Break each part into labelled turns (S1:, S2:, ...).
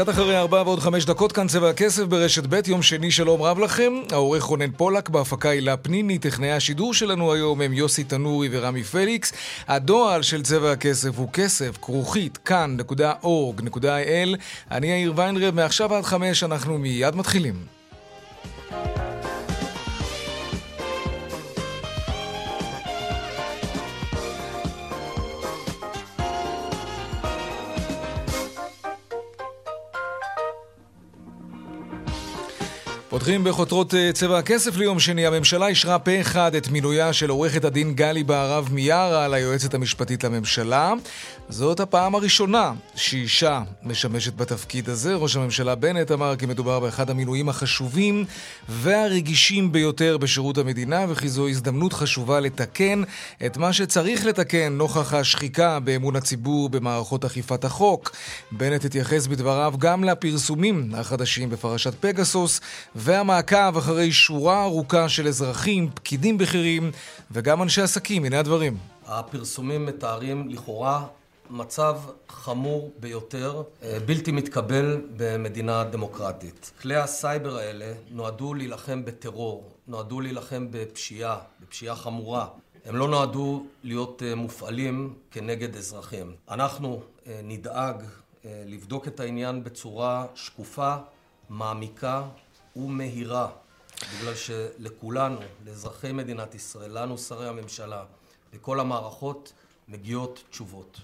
S1: קצת אחרי ארבע ועוד חמש דקות כאן צבע הכסף ברשת ב', יום שני שלום רב לכם. העורך רונן פולק, בהפקה הילה פניני, טכנאי השידור שלנו היום הם יוסי תנורי ורמי פליקס. הדועל של צבע הכסף הוא כסף, כרוכית, כאן.org.il. אני יאיר ויינרב, מעכשיו עד חמש אנחנו מיד מתחילים. פותחים בחותרות אה, צבע הכסף ליום שני. הממשלה אישרה פה אחד את מינויה של עורכת הדין גלי בהרב מיארה ליועצת המשפטית לממשלה. זאת הפעם הראשונה שאישה משמשת בתפקיד הזה. ראש הממשלה בנט אמר כי מדובר באחד המינויים החשובים והרגישים ביותר בשירות המדינה, וכי זו הזדמנות חשובה לתקן את מה שצריך לתקן נוכח השחיקה באמון הציבור במערכות אכיפת החוק. בנט התייחס בדבריו גם לפרסומים החדשים בפרשת פגסוס. והמעקב אחרי שורה ארוכה של אזרחים, פקידים בכירים וגם אנשי עסקים. הנה הדברים.
S2: הפרסומים מתארים לכאורה מצב חמור ביותר, אה, בלתי מתקבל במדינה דמוקרטית. כלי הסייבר האלה נועדו להילחם בטרור, נועדו להילחם בפשיעה, בפשיעה חמורה. הם לא נועדו להיות אה, מופעלים כנגד אזרחים. אנחנו אה, נדאג לבדוק את העניין בצורה שקופה, מעמיקה ומהירה, בגלל שלכולנו, לאזרחי מדינת ישראל, לנו, שרי הממשלה, לכל המערכות, מגיעות תשובות.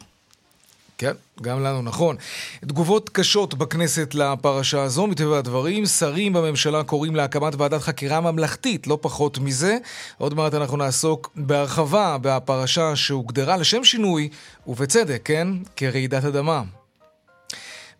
S1: כן, גם לנו, נכון. תגובות קשות בכנסת לפרשה הזו, מטבע הדברים. שרים בממשלה קוראים להקמת ועדת חקירה ממלכתית, לא פחות מזה. עוד מעט אנחנו נעסוק בהרחבה בפרשה שהוגדרה לשם שינוי, ובצדק, כן? כרעידת אדמה.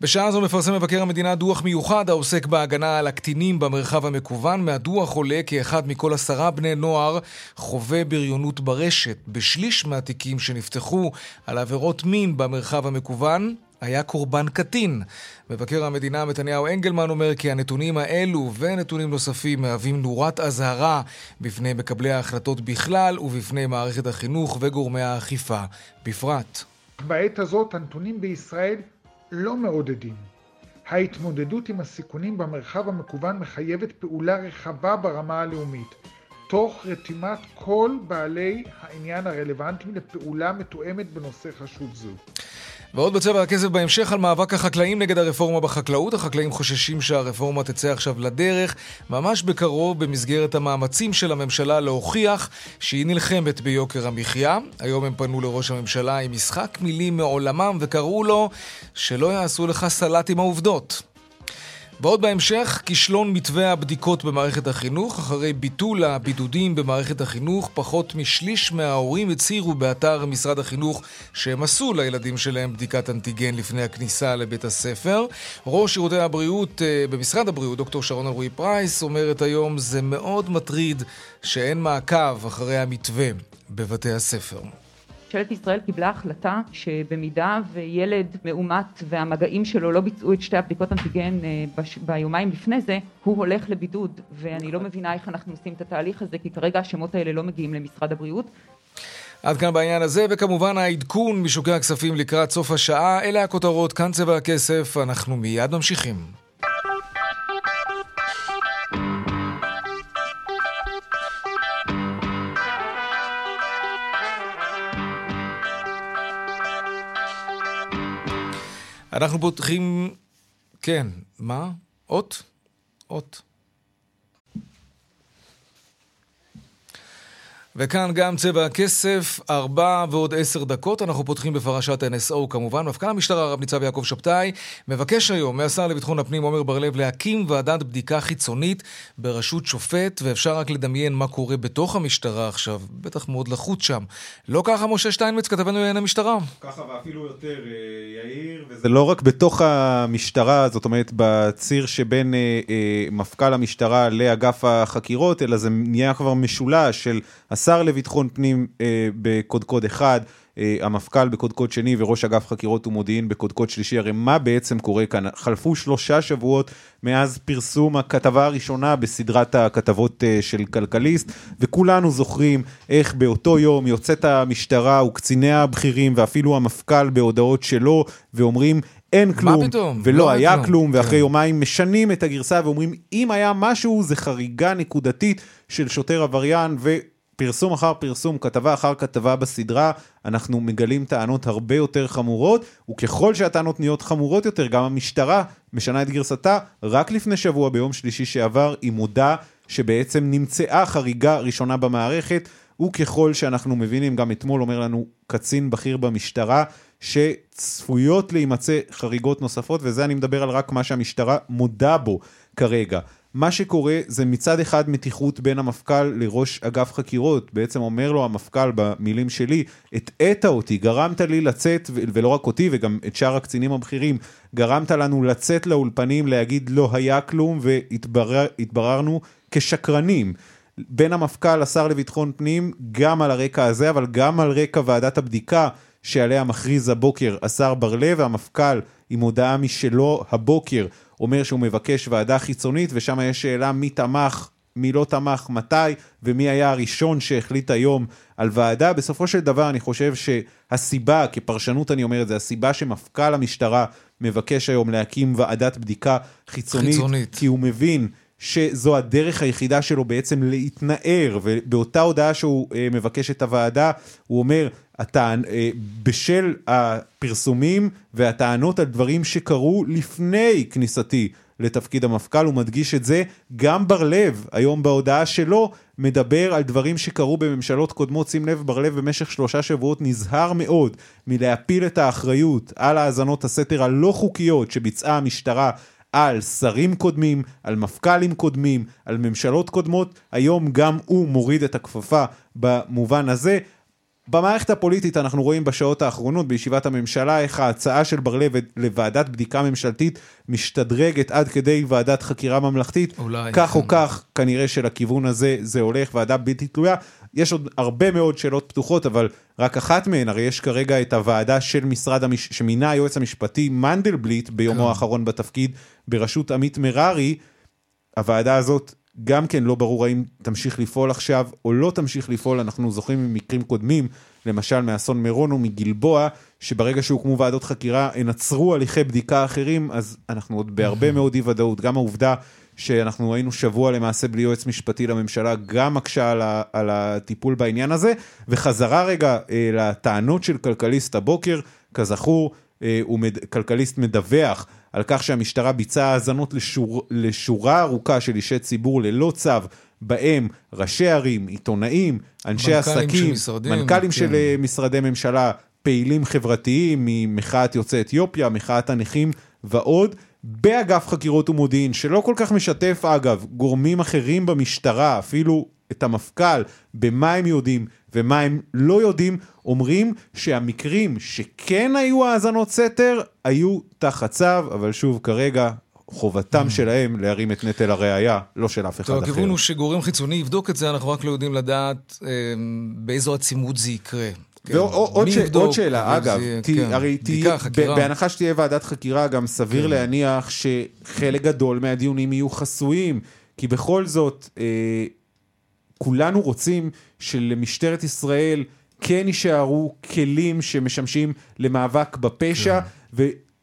S1: בשעה זו מפרסם מבקר המדינה דוח מיוחד העוסק בהגנה על הקטינים במרחב המקוון. מהדוח עולה כי אחד מכל עשרה בני נוער חווה בריונות ברשת. בשליש מהתיקים שנפתחו על עבירות מין במרחב המקוון, היה קורבן קטין. מבקר המדינה מתניהו אנגלמן אומר כי הנתונים האלו ונתונים נוספים מהווים נורת אזהרה בפני מקבלי ההחלטות בכלל ובפני מערכת החינוך וגורמי האכיפה בפרט.
S3: בעת הזאת הנתונים בישראל לא מעודדים. ההתמודדות עם הסיכונים במרחב המקוון מחייבת פעולה רחבה ברמה הלאומית, תוך רתימת כל בעלי העניין הרלוונטיים לפעולה מתואמת בנושא חשוב זו.
S1: ועוד בצבע הכסף בהמשך על מאבק החקלאים נגד הרפורמה בחקלאות. החקלאים חוששים שהרפורמה תצא עכשיו לדרך ממש בקרוב במסגרת המאמצים של הממשלה להוכיח שהיא נלחמת ביוקר המחיה. היום הם פנו לראש הממשלה עם משחק מילים מעולמם וקראו לו שלא יעשו לך סלט עם העובדות. ועוד בהמשך, כישלון מתווה הבדיקות במערכת החינוך. אחרי ביטול הבידודים במערכת החינוך, פחות משליש מההורים הצהירו באתר משרד החינוך שהם עשו לילדים שלהם בדיקת אנטיגן לפני הכניסה לבית הספר. ראש שירותי הבריאות אה, במשרד הבריאות, דוקטור שרון אלרועי פרייס, אומרת היום, זה מאוד מטריד שאין מעקב אחרי המתווה בבתי הספר.
S4: ממשלת ישראל קיבלה החלטה שבמידה וילד מאומת והמגעים שלו לא ביצעו את שתי הבדיקות אנטיגן אה, ביומיים לפני זה, הוא הולך לבידוד ואני לא מבינה איך אנחנו עושים את התהליך הזה כי כרגע השמות האלה לא מגיעים למשרד הבריאות.
S1: עד כאן בעניין הזה, וכמובן העדכון משוקי הכספים לקראת סוף השעה. אלה הכותרות, כאן צבע הכסף, אנחנו מיד ממשיכים. אנחנו פותחים... כן, מה? אות? אות. וכאן גם צבע הכסף, ארבע ועוד עשר דקות. אנחנו פותחים בפרשת NSO כמובן. מפכ"ל המשטרה, רב ניצב יעקב שבתאי, מבקש היום מהשר לביטחון הפנים עמר בר-לב להקים ועדת בדיקה חיצונית בראשות שופט, ואפשר רק לדמיין מה קורה בתוך המשטרה עכשיו. בטח מאוד לחוץ שם. לא ככה משה שטיינמץ, כתבנו לענייני המשטרה.
S5: ככה ואפילו יותר, אה, יאיר, וזה לא רק בתוך המשטרה, זאת אומרת בציר שבין אה, אה, מפכ"ל המשטרה לאגף החקירות, אלא זה נהיה כבר משולש של השר לביטחון פנים אה, בקודקוד אחד, אה, המפכ"ל בקודקוד שני וראש אגף חקירות ומודיעין בקודקוד שלישי, הרי מה בעצם קורה כאן? חלפו שלושה שבועות מאז פרסום הכתבה הראשונה בסדרת הכתבות אה, של כלכליסט, וכולנו זוכרים איך באותו יום יוצאת המשטרה וקציניה הבכירים ואפילו המפכ"ל בהודעות שלו, ואומרים אין כלום,
S1: פתאום?
S5: ולא
S1: לא
S5: היה
S1: כלום.
S5: כלום, ואחרי
S1: כן.
S5: יומיים משנים את הגרסה ואומרים אם היה משהו זה חריגה נקודתית של שוטר עבריין ופרסום אחר פרסום, כתבה אחר כתבה בסדרה, אנחנו מגלים טענות הרבה יותר חמורות, וככל שהטענות נהיות חמורות יותר, גם המשטרה משנה את גרסתה. רק לפני שבוע, ביום שלישי שעבר, היא מודה שבעצם נמצאה חריגה ראשונה במערכת, וככל שאנחנו מבינים, גם אתמול אומר לנו קצין בכיר במשטרה, שצפויות להימצא חריגות נוספות, וזה אני מדבר על רק מה שהמשטרה מודה בו כרגע. מה שקורה זה מצד אחד מתיחות בין המפכ"ל לראש אגף חקירות, בעצם אומר לו המפכ"ל במילים שלי, הטעית אותי, גרמת לי לצאת, ולא רק אותי וגם את שאר הקצינים הבכירים, גרמת לנו לצאת לאולפנים להגיד לא היה כלום והתבררנו כשקרנים. בין המפכ"ל לשר לביטחון פנים, גם על הרקע הזה, אבל גם על רקע ועדת הבדיקה שעליה מכריז הבוקר השר בר לב, והמפכ"ל עם הודעה משלו הבוקר אומר שהוא מבקש ועדה חיצונית, ושם יש שאלה מי תמך, מי לא תמך, מתי, ומי היה הראשון שהחליט היום על ועדה. בסופו של דבר אני חושב שהסיבה, כפרשנות אני אומר את זה, הסיבה שמפכ"ל המשטרה מבקש היום להקים ועדת בדיקה חיצונית,
S1: חיצונית.
S5: כי הוא מבין שזו הדרך היחידה שלו בעצם להתנער, ובאותה הודעה שהוא אה, מבקש את הוועדה, הוא אומר, הטען, אה, בשל הפרסומים והטענות על דברים שקרו לפני כניסתי לתפקיד המפכ"ל, הוא מדגיש את זה, גם בר לב, היום בהודעה שלו, מדבר על דברים שקרו בממשלות קודמות, שים לב, בר לב במשך שלושה שבועות נזהר מאוד מלהפיל את האחריות על האזנות הסתר הלא חוקיות שביצעה המשטרה על שרים קודמים, על מפכ"לים קודמים, על ממשלות קודמות, היום גם הוא מוריד את הכפפה במובן הזה. במערכת הפוליטית אנחנו רואים בשעות האחרונות בישיבת הממשלה איך ההצעה של בר לב לוועדת בדיקה ממשלתית משתדרגת עד כדי ועדת חקירה ממלכתית.
S1: אולי,
S5: כך או. כך כנראה שלכיוון הזה זה הולך ועדה בלתי תלויה. יש עוד הרבה מאוד שאלות פתוחות אבל רק אחת מהן הרי יש כרגע את הוועדה של משרד המש... שמינה היועץ המשפטי מנדלבליט ביומו
S1: כן.
S5: האחרון בתפקיד בראשות עמית מררי. הוועדה הזאת גם כן לא ברור האם תמשיך לפעול עכשיו או לא תמשיך לפעול, אנחנו זוכרים ממקרים קודמים, למשל מאסון מירון או מגלבוע, שברגע שהוקמו ועדות חקירה הן עצרו הליכי בדיקה אחרים, אז אנחנו עוד בהרבה מאוד אי ודאות, גם העובדה שאנחנו היינו שבוע למעשה בלי יועץ משפטי לממשלה, גם מקשה על, ה, על הטיפול בעניין הזה, וחזרה רגע אה, לטענות של כלכליסט הבוקר, כזכור, אה, הוא מד... כלכליסט מדווח על כך שהמשטרה ביצעה האזנות לשור... לשורה ארוכה של אישי ציבור ללא צו, בהם ראשי ערים, עיתונאים, אנשי
S1: מנכ"לים
S5: עסקים,
S1: משרדים,
S5: מנכ"לים
S1: כן.
S5: של אה, משרדי ממשלה, פעילים חברתיים ממחאת יוצאי אתיופיה, מחאת הנכים ועוד. באגף חקירות ומודיעין, שלא כל כך משתף אגב גורמים אחרים במשטרה, אפילו את המפכ"ל, במה הם יודעים ומה הם לא יודעים, אומרים שהמקרים שכן היו האזנות סתר, היו תחת צו, אבל שוב, כרגע חובתם שלהם להרים את נטל הראייה, לא של אף אחד
S1: טוב,
S5: אחר.
S1: הכיוון הוא שגורם חיצוני יבדוק את זה, אנחנו רק לא יודעים לדעת אה, באיזו עצימות זה יקרה. כן.
S5: ועוד
S1: מי
S5: ש... שאלה, אגב,
S1: זה
S5: תה,
S1: כן.
S5: הרי
S1: בדיקה,
S5: תהיה, בהנחה שתהיה ועדת חקירה, גם סביר
S1: כן.
S5: להניח שחלק גדול מהדיונים יהיו חסויים, כי בכל זאת, אה, כולנו רוצים שלמשטרת ישראל כן יישארו כלים שמשמשים למאבק בפשע,
S1: כן.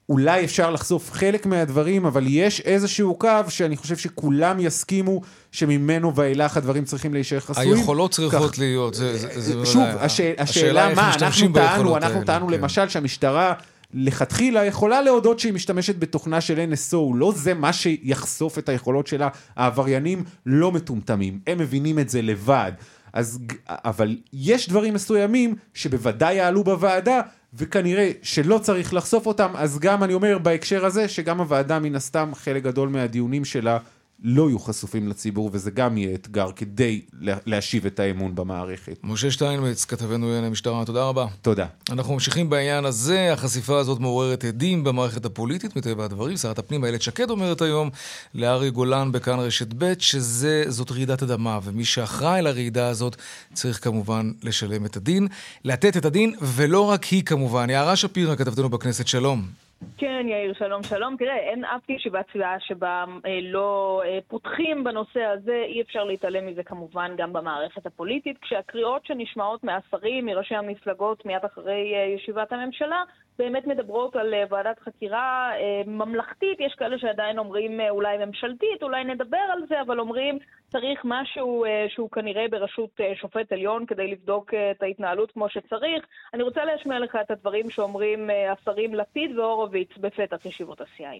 S5: ואולי אפשר לחשוף חלק מהדברים, אבל יש איזשהו קו שאני חושב שכולם יסכימו שממנו ואילך הדברים צריכים להישאר חסויים.
S1: היכולות צריכות
S5: כך-
S1: להיות, זה- זה- זה
S5: שוב,
S1: בוודאי.
S5: הש...
S1: השאלה
S5: השאלה מה, אנחנו טענו, אנחנו טענו
S1: כן.
S5: למשל שהמשטרה לכתחילה יכולה להודות שהיא משתמשת בתוכנה של NSO, לא זה מה שיחשוף את היכולות שלה, העבריינים לא מטומטמים, הם מבינים את זה לבד. אז, אבל יש דברים מסוימים שבוודאי יעלו בוועדה, וכנראה שלא צריך לחשוף אותם, אז גם אני אומר בהקשר הזה, שגם הוועדה מן הסתם, חלק גדול מהדיונים שלה לא יהיו חשופים לציבור, וזה גם יהיה אתגר כדי להשיב את האמון במערכת.
S1: משה שטיינמץ, כתבנו לענייני המשטרה, תודה רבה.
S5: תודה.
S1: אנחנו ממשיכים בעניין הזה, החשיפה הזאת מעוררת עדים במערכת הפוליטית, מטבע הדברים. שרת הפנים איילת שקד אומרת היום לארי גולן בכאן רשת ב' שזאת רעידת אדמה, ומי שאחראי לרעידה הזאת צריך כמובן לשלם את הדין, לתת את הדין, ולא רק היא כמובן. יערה שפירא, כתבתנו בכנסת, שלום.
S6: כן, יאיר, שלום, שלום. תראה, אין אף ישיבת סיעה שבה אה, לא אה, פותחים בנושא הזה, אי אפשר להתעלם מזה כמובן גם במערכת הפוליטית, כשהקריאות שנשמעות מהשרים, מראשי המפלגות, מיד אחרי אה, ישיבת הממשלה, באמת מדברות על אה, ועדת חקירה אה, ממלכתית, יש כאלה שעדיין אומרים אה, אולי ממשלתית, אולי נדבר על זה, אבל אומרים צריך משהו שהוא כנראה בראשות שופט עליון כדי לבדוק את ההתנהלות כמו שצריך. אני רוצה להשמיע לך את הדברים שאומרים השרים לפיד והורוביץ בפתח ישיבות הסיעה.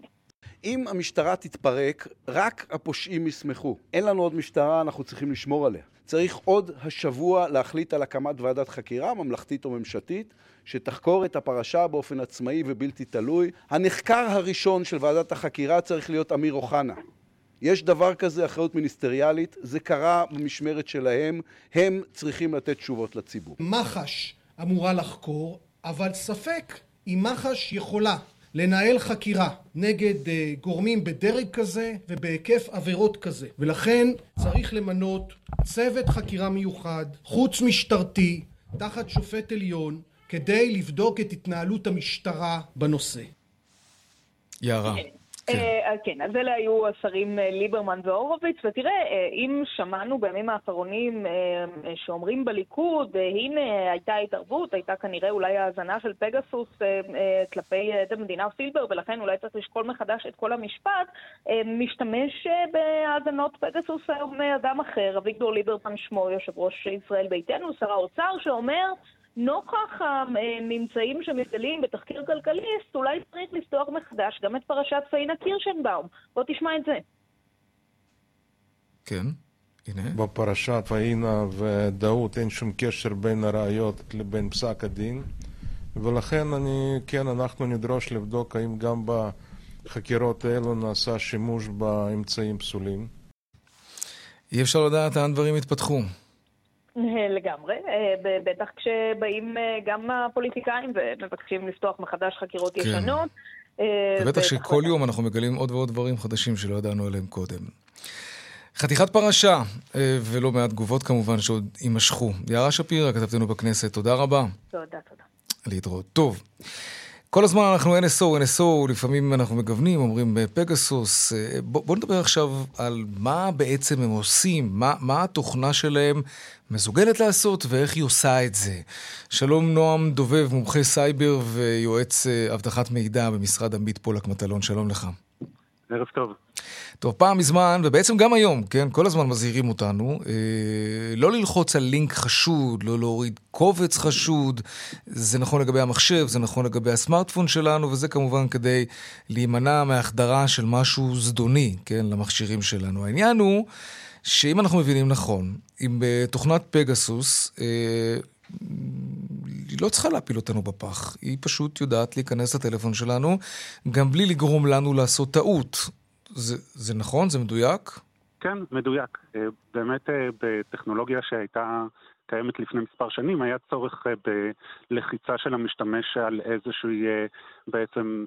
S7: אם המשטרה תתפרק, רק הפושעים ישמחו. אין לנו עוד משטרה, אנחנו צריכים לשמור עליה. צריך עוד השבוע להחליט על הקמת ועדת חקירה, ממלכתית או ממשלתית, שתחקור את הפרשה באופן עצמאי ובלתי תלוי. הנחקר הראשון של ועדת החקירה צריך להיות אמיר אוחנה. יש דבר כזה, אחריות מיניסטריאלית, זה קרה במשמרת שלהם, הם צריכים לתת תשובות לציבור.
S8: מח"ש אמורה לחקור, אבל ספק אם מח"ש יכולה לנהל חקירה נגד uh, גורמים בדרג כזה ובהיקף עבירות כזה ולכן צריך למנות צוות חקירה מיוחד חוץ משטרתי תחת שופט עליון כדי לבדוק את התנהלות המשטרה בנושא.
S1: יערה.
S6: כן. אה, אה, כן, אז אלה היו השרים אה, ליברמן והורוביץ, ותראה, אם שמענו בימים האחרונים שאומרים בליכוד, הנה הייתה התערבות, הייתה כנראה אולי האזנה של פגסוס כלפי עד המדינה סילבר, ולכן אולי צריך לשקול מחדש את כל המשפט, משתמש בהאזנות פגסוס היום אדם אחר, אביגדור ליברמן שמו, יושב ראש ישראל ביתנו, שר האוצר, שאומר נוכח הממצאים שמתגלים בתחקיר כלכליסט, אולי צריך לפתוח מחדש גם את פרשת פאינה קירשנבאום. בוא תשמע את זה.
S1: כן, הנה.
S9: בפרשת פאינה ודאות אין שום קשר בין הראיות לבין פסק הדין, ולכן אני, כן, אנחנו נדרוש לבדוק האם גם בחקירות האלו נעשה שימוש באמצעים פסולים.
S1: אי אפשר לדעת לאן דברים יתפתחו.
S6: לגמרי, אה, בטח כשבאים אה, גם הפוליטיקאים ומבקשים לפתוח מחדש חקירות כן. ישנות.
S1: אה, ובטח שכל יום אנחנו מגלים עוד ועוד דברים חדשים שלא ידענו עליהם קודם. חתיכת פרשה, ולא מעט תגובות כמובן שעוד יימשכו. יערה שפירא, כתבתנו בכנסת, תודה רבה.
S6: תודה, תודה.
S1: להתראות. טוב. כל הזמן אנחנו NSO, NSO, לפעמים אנחנו מגוונים, אומרים פגסוס. בוא, בוא נדבר עכשיו על מה בעצם הם עושים, מה, מה התוכנה שלהם מסוגלת לעשות ואיך היא עושה את זה. שלום נועם דובב, מומחה סייבר ויועץ אה, אבטחת מידע במשרד עמית פולק מטלון, שלום לך.
S10: ערב טוב.
S1: טוב, פעם מזמן, ובעצם גם היום, כן, כל הזמן מזהירים אותנו, אה, לא ללחוץ על לינק חשוד, לא להוריד קובץ חשוד, זה נכון לגבי המחשב, זה נכון לגבי הסמארטפון שלנו, וזה כמובן כדי להימנע מהחדרה של משהו זדוני, כן, למכשירים שלנו. העניין הוא... שאם אנחנו מבינים נכון, אם בתוכנת פגסוס, אה, היא לא צריכה להפיל אותנו בפח, היא פשוט יודעת להיכנס לטלפון שלנו, גם בלי לגרום לנו לעשות טעות. זה, זה נכון? זה מדויק?
S10: כן, מדויק. אה, באמת אה, בטכנולוגיה שהייתה קיימת לפני מספר שנים, היה צורך בלחיצה של המשתמש על איזושהי בעצם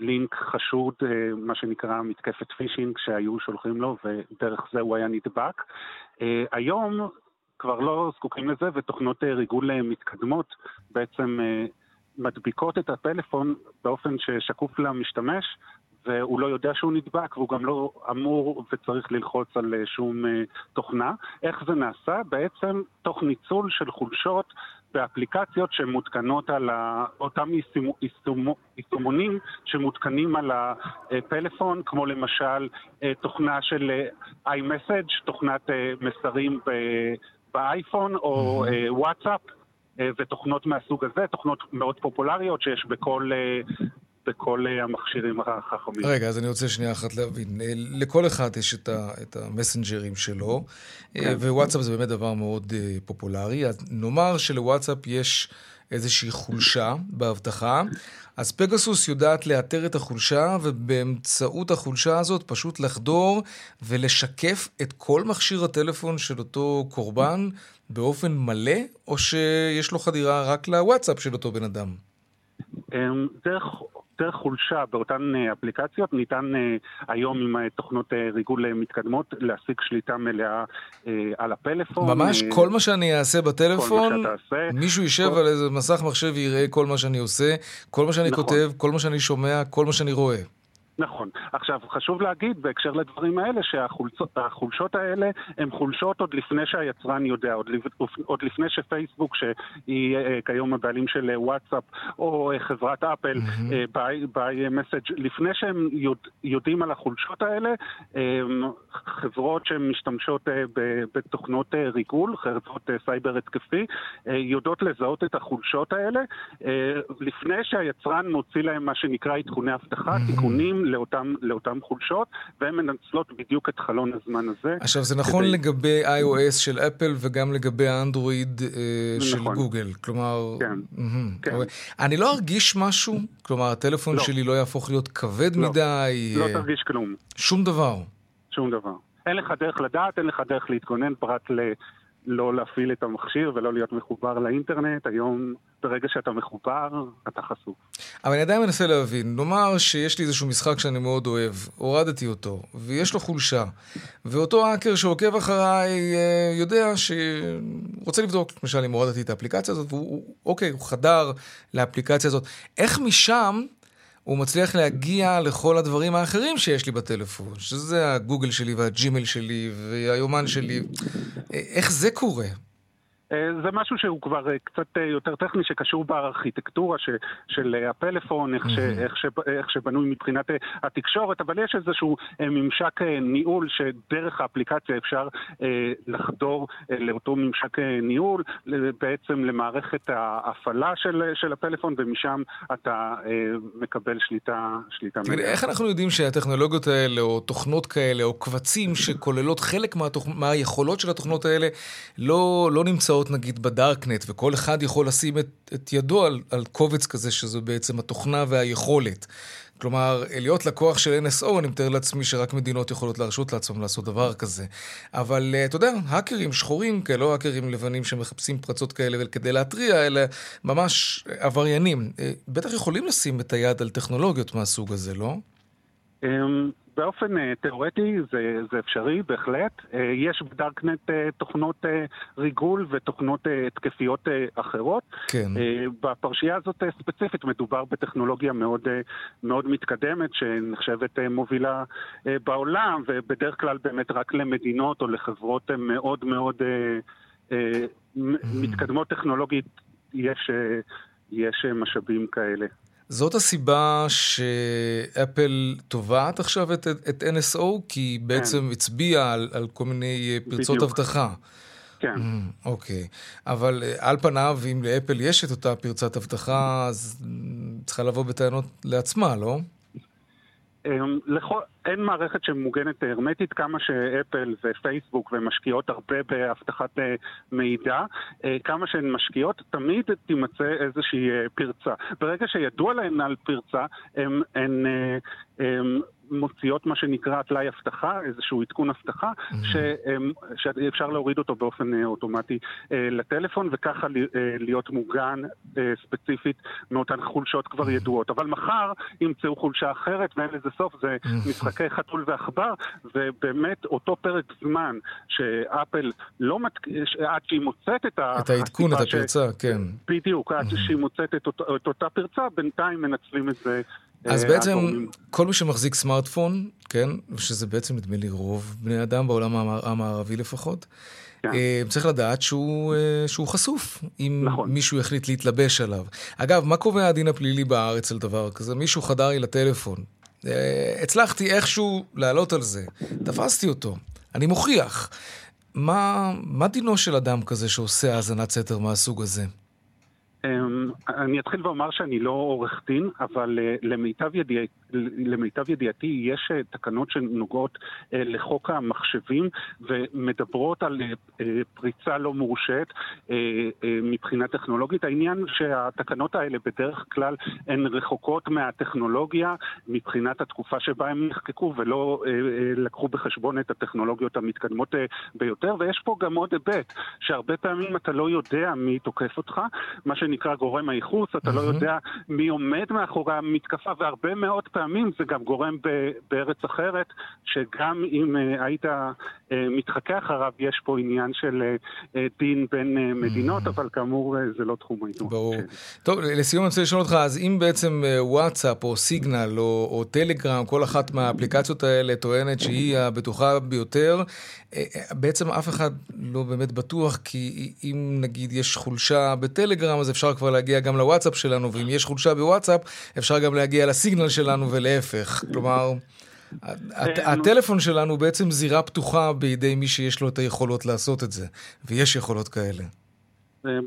S10: לינק חשוד, אה, מה שנקרא מתקפת פישינג שהיו שולחים לו ודרך זה הוא היה נדבק. אה, היום כבר לא זקוקים לזה ותוכנות אה, ריגול מתקדמות בעצם מדביקות את הפלאפון באופן ששקוף למשתמש והוא לא יודע שהוא נדבק והוא גם לא אמור וצריך ללחוץ על שום תוכנה. איך זה נעשה? בעצם תוך ניצול של חולשות באפליקציות שמותקנות על אותם יישומונים שמותקנים על הפלאפון, כמו למשל אה, תוכנה של אה, iMessage, תוכנת אה, מסרים באייפון או וואטסאפ. ותוכנות מהסוג הזה, תוכנות מאוד פופולריות שיש בכל בכל אה, המכשירים החכמים.
S1: רגע, אז אני רוצה שנייה אחת להבין. אה, לכל אחד יש את, ה, את המסנג'רים שלו, אה,
S10: כן.
S1: ווואטסאפ זה באמת דבר מאוד אה, פופולרי. אז נאמר שלוואטסאפ יש איזושהי חולשה באבטחה, אז פגסוס יודעת לאתר את החולשה, ובאמצעות החולשה הזאת פשוט לחדור ולשקף את כל מכשיר הטלפון של אותו קורבן באופן מלא, או שיש לו חדירה רק לוואטסאפ של אותו בן אדם?
S10: אמ, דרך חולשה באותן אה, אפליקציות ניתן אה, היום עם תוכנות אה, ריגול מתקדמות להשיג שליטה מלאה אה, על הפלאפון.
S1: ממש כל מה שאני אעשה בטלפון. מישהו יישב
S10: כל-
S1: על איזה מסך מחשב ויראה כל מה שאני עושה, כל מה שאני
S10: נכון.
S1: כותב, כל מה שאני שומע, כל מה שאני רואה.
S10: נכון. עכשיו, חשוב להגיד בהקשר לדברים האלה שהחולשות האלה הן חולשות עוד לפני שהיצרן יודע, עוד, עוד לפני שפייסבוק, שהיא אה, כיום הבעלים של אה, וואטסאפ, או אה, חברת אפל, ב iMessage, לפני שהם יודע, יודעים על החולשות האלה, חברות שמשתמשות בתוכנות ריגול, חברות סייבר התקפי, יודעות לזהות את החולשות האלה, לפני שהיצרן מוציא להם מה שנקרא עדכוני אבטחה, תיקונים לאותם, לאותם חולשות, והן מנצלות בדיוק את חלון הזמן הזה.
S1: עכשיו, זה נכון
S10: כדי-
S1: לגבי iOS של אפל וגם לגבי האנדרואיד אה, של
S10: נכון.
S1: גוגל. כלומר...
S10: כן.
S1: מהמם.
S10: כן.
S1: אוקיי. אני לא ארגיש משהו? כלומר, הטלפון
S10: לא.
S1: שלי לא יהפוך להיות כבד
S10: לא.
S1: מדי?
S10: לא
S1: אה,
S10: תרגיש כלום,
S1: שום דבר.
S10: שום דבר. אין לך דרך לדעת, אין לך דרך להתכונן פרט ל... לא להפעיל את המכשיר ולא להיות מחובר לאינטרנט. היום, ברגע שאתה מחובר, אתה חשוף.
S1: אבל אני עדיין מנסה להבין, נאמר שיש לי איזשהו משחק שאני מאוד אוהב, הורדתי אותו, ויש לו חולשה, ואותו האקר שעוקב אחריי אה, יודע שהוא רוצה לבדוק, למשל אם הורדתי את האפליקציה הזאת, והוא, הוא- אוקיי, הוא חדר לאפליקציה הזאת. איך משם הוא מצליח להגיע לכל הדברים האחרים שיש לי בטלפון, שזה הגוגל שלי והג'ימל שלי והיומן שלי. אה, איך זה קורה?
S10: אה, זה משהו שהוא כבר אה, קצת אה, יותר טכני, שקשור בארכיטקטורה ש, של הפלאפון, איך, ש, איך, ש, איך שבנוי מבחינת התקשורת, אבל יש איזשהו ממשק ניהול שדרך האפליקציה אפשר לחדור לאותו ממשק ניהול, בעצם למערכת ההפעלה של, של הפלאפון, ומשם אתה מקבל שליטה, שליטה
S1: תגיד, איך אנחנו יודעים שהטכנולוגיות האלה, או תוכנות כאלה, או קבצים שכוללות חלק מהתוכ... מהיכולות של התוכנות האלה, לא, לא נמצאות נגיד בדארקנט, וכל אחד יכול לשים את, את ידו על, על קובץ כזה, שזו בעצם התוכנה והיכולת. כלומר, להיות לקוח של NSO, אני מתאר לעצמי שרק מדינות יכולות להרשות לעצמם לעשות דבר כזה. אבל אה, אתה יודע, האקרים שחורים כאלה, לא האקרים לבנים שמחפשים פרצות כאלה כדי להתריע, אלא ממש עבריינים. אה, בטח יכולים לשים את היד על טכנולוגיות מהסוג הזה, לא?
S10: אמ, באופן אה, תיאורטי זה, זה אפשרי, בהחלט. אה, יש בדארקנט אה, תוכנות ריגול ותוכנות התקפיות אחרות.
S1: כן.
S10: בפרשייה הזאת ספציפית מדובר בטכנולוגיה מאוד, מאוד מתקדמת שנחשבת מובילה בעולם, ובדרך כלל באמת רק למדינות או לחברות מאוד מאוד מ- מתקדמות טכנולוגית יש, יש משאבים כאלה.
S1: זאת הסיבה שאפל תובעת עכשיו את, את NSO, כי היא בעצם הצביעה על, על כל מיני אה, פרצות
S10: בדיוק.
S1: אבטחה.
S10: כן.
S1: Mm, אוקיי. אבל אה, על פניו, אם לאפל יש את אותה פרצת אבטחה, אז mm, צריכה לבוא בטענות לעצמה, לא?
S10: אמ, אין מערכת שמוגנת הרמטית כמה שאפל ופייסבוק ומשקיעות הרבה באבטחת אה, מידע, אה, כמה שהן משקיעות, תמיד תימצא איזושהי אה, פרצה. ברגע שידוע להן על פרצה, הן, הן מוציאות מה שנקרא טלאי אבטחה, איזשהו עדכון אבטחה, שהם- שאפשר להוריד אותו באופן אה, אוטומטי אה, לטלפון, וככה אה, להיות מוגן ספציפית מאותן חולשות כבר ידועות. אבל מחר ימצאו חולשה אחרת ואין לזה סוף, זה משחקי חתול ועכבר, ובאמת אותו פרק זמן שאפל לא מת... עד שהיא מוצאת את ה...
S1: את העדכון, את
S10: הסיבה ש-
S1: הפרצה, כן.
S10: בדיוק, עד שהיא מוצאת את, אותו, את אותה פרצה, בינתיים מנצלים את זה.
S1: אז
S10: אה,
S1: בעצם. כל מי שמחזיק סמארטפון, כן, שזה בעצם נדמה לי רוב בני אדם בעולם המער- המערבי לפחות,
S10: כן.
S1: אה, צריך לדעת שהוא, אה, שהוא חשוף, אם
S10: נכון.
S1: מישהו החליט להתלבש עליו. אגב, מה קובע הדין הפלילי בארץ על דבר כזה? מישהו חדר לי לטלפון. הצלחתי איכשהו לעלות על זה, תפסתי אותו, אני מוכיח. מה, מה דינו של אדם כזה שעושה האזנת סתר מהסוג הזה?
S10: אמ, אני אתחיל ואומר שאני לא עורך דין, אבל אה, למיטב, ידיע... למיטב ידיעתי יש אה, תקנות שנוגעות אה, לחוק המחשבים ומדברות על פריצה לא מורשית מבחינה טכנולוגית. העניין שהתקנות האלה בדרך כלל הן רחוקות מהטכנולוגיה מבחינת התקופה שבה הם נחקקו ולא לקחו בחשבון את הטכנולוגיות המתקדמות ביותר, ויש פה גם עוד היבט, שהרבה פעמים אתה לא יודע מי תוקף אותך, מה שנקרא גורם הייחוס, אתה לא יודע מי עומד מאחורי המתקפה, והרבה מאוד פעמים זה גם גורם בארץ אחרת, שגם אם uh, היית uh, מתחכה אחריו, יש פה עניין של uh, דין בין uh, מדינות, אבל כאמור uh, זה לא תחום העיתון.
S1: ברור. כן. טוב, לסיום אני רוצה לשאול אותך, אז אם בעצם וואטסאפ או סיגנל או, או טלגרם, כל אחת מהאפליקציות האלה טוענת שהיא הבטוחה ביותר, בעצם אף אחד לא באמת בטוח, כי אם נגיד יש חולשה בטלגרם, אז אפשר כבר להגיע גם לוואטסאפ שלנו, ואם יש חולשה בוואטסאפ, אפשר גם להגיע לסיגנל שלנו ולהפך. כלומר, הטלפון שלנו בעצם זירה פתוחה בידי מי שיש לו את היכולות לעשות את זה, ויש יכולות כאלה.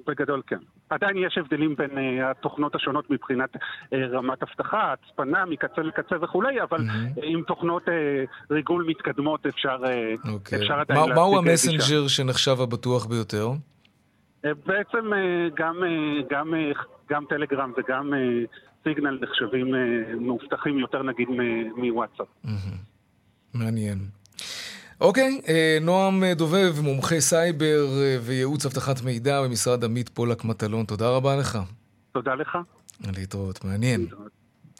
S10: בגדול כן. עדיין יש הבדלים בין uh, התוכנות השונות מבחינת uh, רמת אבטחה, הצפנה מקצה לקצה וכולי, אבל mm-hmm. עם תוכנות uh, ריגול מתקדמות אפשר, uh, okay. אפשר עדיין
S1: להציג גישה. מהו המסנג'ר שנחשב הבטוח ביותר?
S10: Uh, בעצם uh, גם, uh, גם, uh, גם טלגרם וגם uh, סיגנל נחשבים uh, מאובטחים יותר נגיד מוואטסאפ.
S1: מעניין. אוקיי, אה, נועם דובב, מומחה סייבר אה, וייעוץ אבטחת מידע במשרד עמית פולק מטלון, תודה רבה לך.
S10: תודה לך.
S1: להתראות, מעניין. להתראות.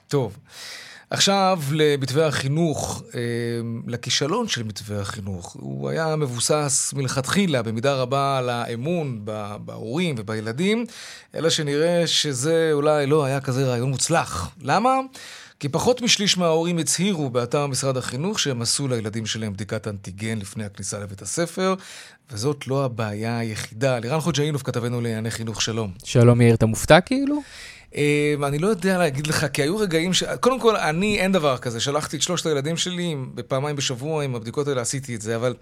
S1: טוב. עכשיו למתווה החינוך, אה, לכישלון של מתווה החינוך. הוא היה מבוסס מלכתחילה במידה רבה על האמון בהורים ובילדים, אלא שנראה שזה אולי לא היה כזה רעיון מוצלח. למה? כי פחות משליש מההורים הצהירו באתר משרד החינוך שהם עשו לילדים שלהם בדיקת אנטיגן לפני הכניסה לבית הספר, וזאת לא הבעיה היחידה. לירן חוג'אינוף, כתבנו לענייני חינוך, שלום.
S11: שלום יאיר, אתה מופתע כאילו?
S1: אמ, אני לא יודע להגיד לך, כי היו רגעים ש... קודם כל, אני, אין דבר כזה. שלחתי את שלושת הילדים שלי בפעמיים בשבוע, עם הבדיקות האלה עשיתי את זה, אבל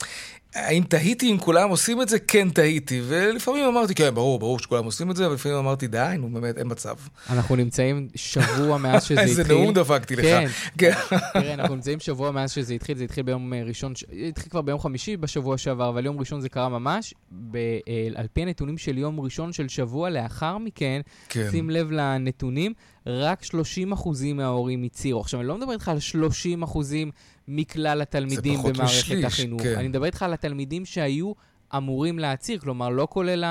S1: האם תהיתי אם כולם עושים את זה? כן תהיתי. ולפעמים אמרתי, כן, ברור, ברור שכולם עושים את זה, ולפעמים אמרתי, די, נו, באמת, אין מצב.
S11: אנחנו נמצאים שבוע מאז שזה התחיל.
S1: איזה נאום דפקתי לך. כן.
S11: כן. תראה, אנחנו נמצאים שבוע מאז שזה התחיל, זה התחיל ביום אה, ראשון, התחיל כבר ביום חמישי בשבוע שעבר, אבל יום ראשון זה קרה ממש. אה, על פי הנתונים של יום ראשון של שבוע לאחר מכן, כן. שים לב לנתונים, רק 30 מההורים הצהירו. עכשיו, אני לא מדבר איתך על 30 מכלל התלמידים במערכת משליש, החינוך. כן. אני מדבר איתך על התלמידים שהיו אמורים להצהיר, כלומר, לא כולל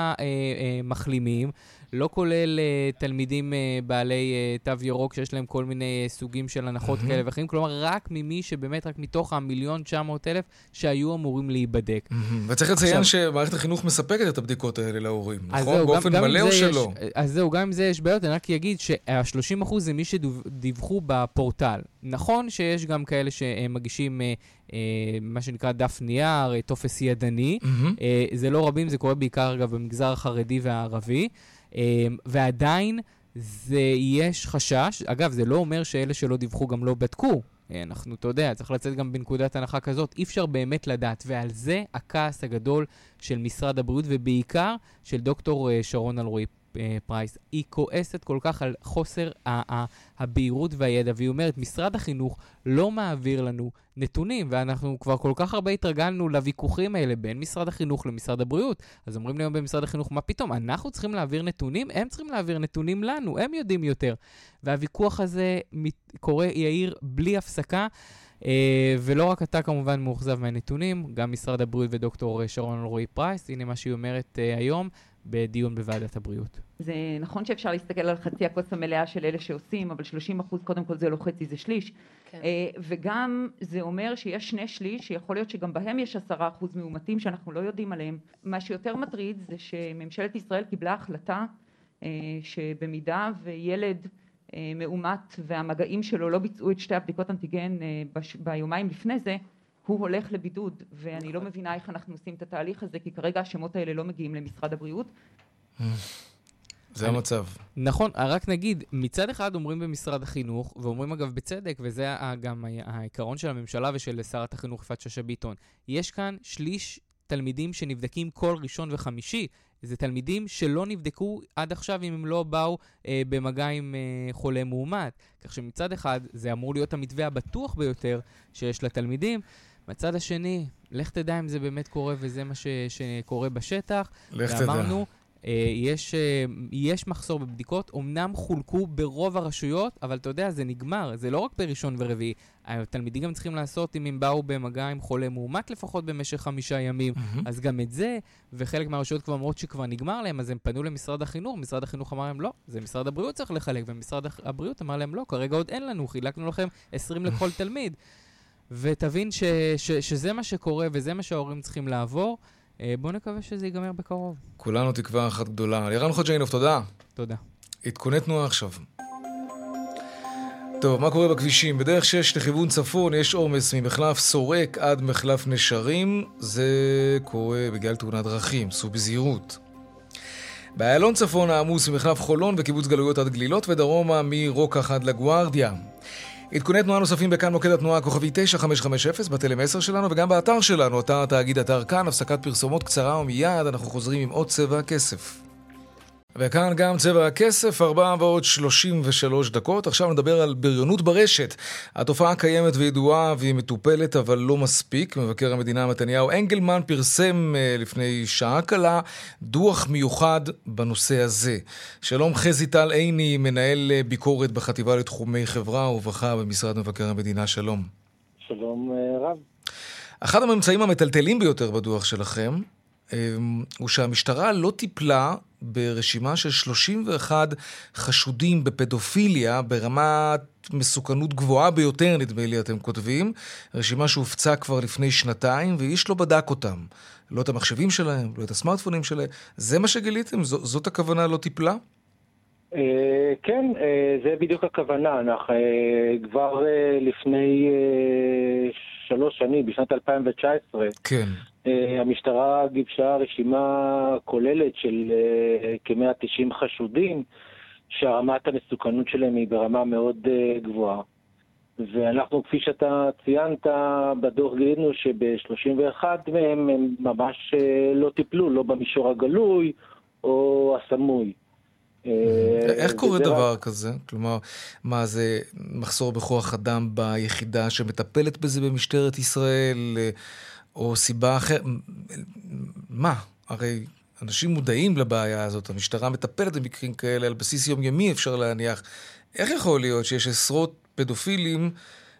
S11: המחלימים, לא כולל uh, תלמידים uh, בעלי uh, תו ירוק שיש להם כל מיני uh, סוגים של הנחות mm-hmm. כאלה ואחרים, כלומר, רק ממי שבאמת, רק מתוך המיליון 900 אלף שהיו אמורים להיבדק. Mm-hmm.
S1: וצריך לציין. שמערכת החינוך מספקת את הבדיקות האלה להורים, נכון? זהו, באופן גם, מלא גם או שלא?
S11: יש, אז זהו, גם אם זה יש בעיות, אני רק אגיד שה-30% זה מי שדיווחו בפורטל. נכון שיש גם כאלה שמגישים... Uh, uh, מה שנקרא דף נייר, טופס ידני. Mm-hmm. Uh, זה לא רבים, זה קורה בעיקר, אגב, במגזר החרדי והערבי. אמ, ועדיין זה, יש חשש, אגב, זה לא אומר שאלה שלא דיווחו גם לא בדקו. אנחנו, אתה יודע, צריך לצאת גם בנקודת הנחה כזאת, אי אפשר באמת לדעת, ועל זה הכעס הגדול של משרד הבריאות, ובעיקר של דוקטור אה, שרון אלרעי פרייס. היא כועסת כל כך על חוסר הבהירות והידע, והיא אומרת, משרד החינוך לא מעביר לנו נתונים, ואנחנו כבר כל כך הרבה התרגלנו לוויכוחים האלה בין משרד החינוך למשרד הבריאות. אז אומרים לי היום במשרד החינוך, מה פתאום, אנחנו צריכים להעביר נתונים? הם צריכים להעביר נתונים לנו, הם יודעים יותר. והוויכוח הזה קורה, יאיר, בלי הפסקה. Uh, ולא רק אתה כמובן מאוכזב מהנתונים, גם משרד הבריאות ודוקטור שרון אלרועי פרייס, הנה מה שהיא אומרת uh, היום, בדיון בוועדת הבריאות.
S4: זה נכון שאפשר להסתכל על חצי הכוס המלאה של אלה שעושים, אבל 30 אחוז קודם כל זה לא חצי, זה שליש. כן. אה, וגם זה אומר שיש שני שליש, שיכול להיות שגם בהם יש עשרה אחוז מאומתים שאנחנו לא יודעים עליהם. מה שיותר מטריד זה שממשלת ישראל קיבלה החלטה אה, שבמידה וילד אה, מאומת והמגעים שלו לא ביצעו את שתי הבדיקות אנטיגן ביומיים לפני זה, הוא הולך לבידוד, ואני לא מבינה איך אנחנו עושים את התהליך הזה, כי כרגע השמות האלה לא מגיעים למשרד הבריאות.
S1: זה המצב.
S11: נכון, רק נגיד, מצד אחד אומרים במשרד החינוך, ואומרים אגב בצדק, וזה גם העיקרון של הממשלה ושל שרת החינוך יפעת שאשא ביטון, יש כאן שליש תלמידים שנבדקים כל ראשון וחמישי. זה תלמידים שלא נבדקו עד עכשיו אם הם לא באו אה, במגע עם אה, חולה מאומת. כך שמצד אחד זה אמור להיות המתווה הבטוח ביותר שיש לתלמידים. מצד השני, לך תדע אם זה באמת קורה וזה מה ש, שקורה בשטח.
S1: לך תדע.
S11: ואמרנו, אה, יש, אה, יש מחסור בבדיקות, אמנם חולקו ברוב הרשויות, אבל אתה יודע, זה נגמר, זה לא רק בראשון ורביעי. התלמידים גם צריכים לעשות אם הם באו במגע עם חולה מאומת לפחות במשך חמישה ימים,
S1: מהמם.
S11: אז גם את זה, וחלק מהרשויות כבר אומרות שכבר נגמר להם, אז הם פנו למשרד החינוך, משרד החינוך אמר להם לא, זה משרד הבריאות צריך לחלק, ומשרד הבריאות אמר להם לא, כרגע עוד אין לנו, חילקנו לכם 20 לכל תלמיד. ותבין ש, ש, שזה מה שקורה וזה מה שההורים צריכים לעבור. אה, בואו נקווה שזה ייגמר בקרוב.
S1: כולנו תקווה אחת גדולה. לירן חוג'יינוב, תודה.
S11: תודה.
S1: עדכוני תנועה עכשיו. טוב, מה קורה בכבישים? בדרך 6 לכיוון צפון יש עומס ממחלף סורק עד מחלף נשרים. זה קורה בגלל תאונת דרכים, סעו בזהירות. באיילון צפון העמוס ממחלף חולון וקיבוץ גלויות עד גלילות ודרומה מרוקח עד לגוארדיה. עדכוני תנועה נוספים בכאן מוקד התנועה הכוכבי 9550 בטלם 10 שלנו וגם באתר שלנו, אתר התאגיד אתר כאן, הפסקת פרסומות קצרה ומיד אנחנו חוזרים עם עוד צבע הכסף. וכאן גם צבע הכסף, 4 ועוד 33 דקות. עכשיו נדבר על בריונות ברשת. התופעה קיימת וידועה והיא מטופלת, אבל לא מספיק. מבקר המדינה מתניהו אנגלמן פרסם אה, לפני שעה קלה דוח מיוחד בנושא הזה. שלום חזי טל עיני, מנהל אה, ביקורת בחטיבה לתחומי חברה ורווחה במשרד מבקר המדינה, שלום.
S12: שלום אה, רב.
S1: אחד הממצאים המטלטלים ביותר בדוח שלכם הוא שהמשטרה לא טיפלה ברשימה של 31 חשודים בפדופיליה ברמת מסוכנות גבוהה ביותר, נדמה לי אתם כותבים. רשימה שהופצה כבר לפני שנתיים, ואיש לא בדק אותם. לא את המחשבים שלהם, לא את הסמארטפונים שלהם. זה מה שגיליתם? ז- זאת הכוונה לא טיפלה?
S12: אה, כן, אה, זה בדיוק הכוונה. אנחנו אה, כבר לפני שלוש שנים, בשנת 2019,
S1: כן.
S12: אה, המשטרה גיבשה רשימה כוללת של אה, כ-190 חשודים, שרמת המסוכנות שלהם היא ברמה מאוד אה, גבוהה. ואנחנו, כפי שאתה ציינת, בדוח גילינו שב-31 מהם הם ממש לא טיפלו, לא במישור הגלוי או הסמוי.
S1: איך קורה דבר כזה? כלומר, מה זה מחסור בכוח אדם ביחידה שמטפלת בזה במשטרת ישראל, או סיבה אחרת? מה? הרי אנשים מודעים לבעיה הזאת, המשטרה מטפלת במקרים כאלה על בסיס יומיומי, אפשר להניח. איך יכול להיות שיש עשרות פדופילים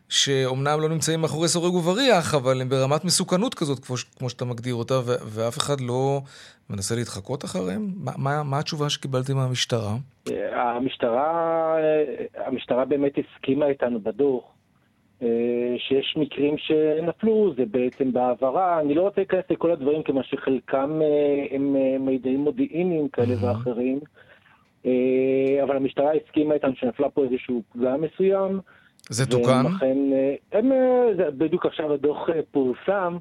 S1: שאומנם לא נמצאים מאחורי סורג ובריח, אבל הם ברמת מסוכנות כזאת, כמו, כמו שאתה מגדיר אותה, ו- ואף אחד לא מנסה להתחקות אחריהם? מה, מה, מה התשובה שקיבלתם מהמשטרה?
S12: המשטרה, המשטרה באמת הסכימה איתנו בדוח שיש מקרים שנפלו, זה בעצם בהעברה. אני לא רוצה להיכנס לכל הדברים, כיוון שחלקם אה, הם אה, מידעים מודיעיניים כאלה ואחרים, אה, אבל המשטרה הסכימה איתנו שנפלה פה איזשהו פגם מסוים.
S1: זה תוקן?
S12: אה, הם, אה, בדיוק עכשיו הדוח אה, פורסם.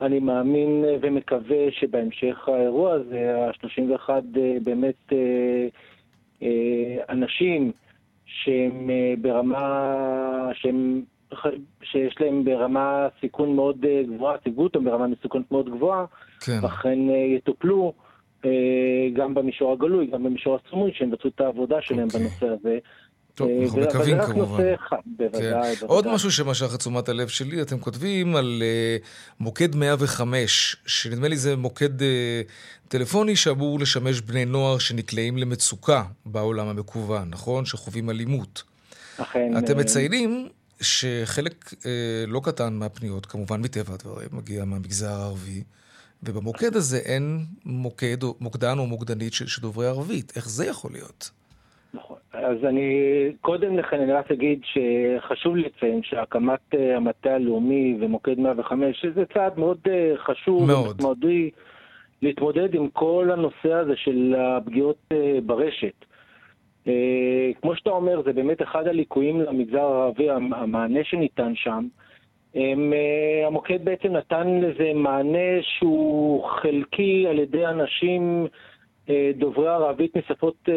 S12: אני מאמין אה, ומקווה שבהמשך האירוע הזה, ה-31 אה, באמת אה, אה, אנשים שהם אה, ברמה, שהם, שיש להם ברמה סיכון מאוד אה, גבוהה, ציוו אותם ברמה מסוכנות מאוד גבוהה,
S1: כן.
S12: אכן אה, יטופלו אה, גם במישור הגלוי, גם במישור הסמוי, שהם יבצעו את העבודה שלהם בנושא הזה.
S1: טוב, אנחנו מקווים כמובן.
S12: בוודאי,
S1: כן. עוד משהו שמשך את תשומת הלב שלי, אתם כותבים על uh, מוקד 105, שנדמה לי זה מוקד uh, טלפוני שאמור לשמש בני נוער שנקלעים למצוקה בעולם המקוון, נכון? שחווים אלימות.
S12: אכן.
S1: אתם מציינים שחלק uh, לא קטן מהפניות, כמובן מטבע הדברים, מגיע מהמגזר הערבי, ובמוקד הזה אין מוקד, או, מוקדן או מוקדנית של, דוברי ערבית. איך זה יכול להיות?
S12: אז אני קודם לכן אני רק אגיד שחשוב לציין שהקמת אה, המטה הלאומי ומוקד 105 זה צעד מאוד אה, חשוב
S1: מאוד.
S12: ומשמעותי להתמודד עם כל הנושא הזה של הפגיעות אה, ברשת. אה, כמו שאתה אומר, זה באמת אחד הליקויים למגזר הערבי, המ- המענה שניתן שם. הם, אה, המוקד בעצם נתן לזה מענה שהוא חלקי על ידי אנשים אה, דוברי ערבית משפות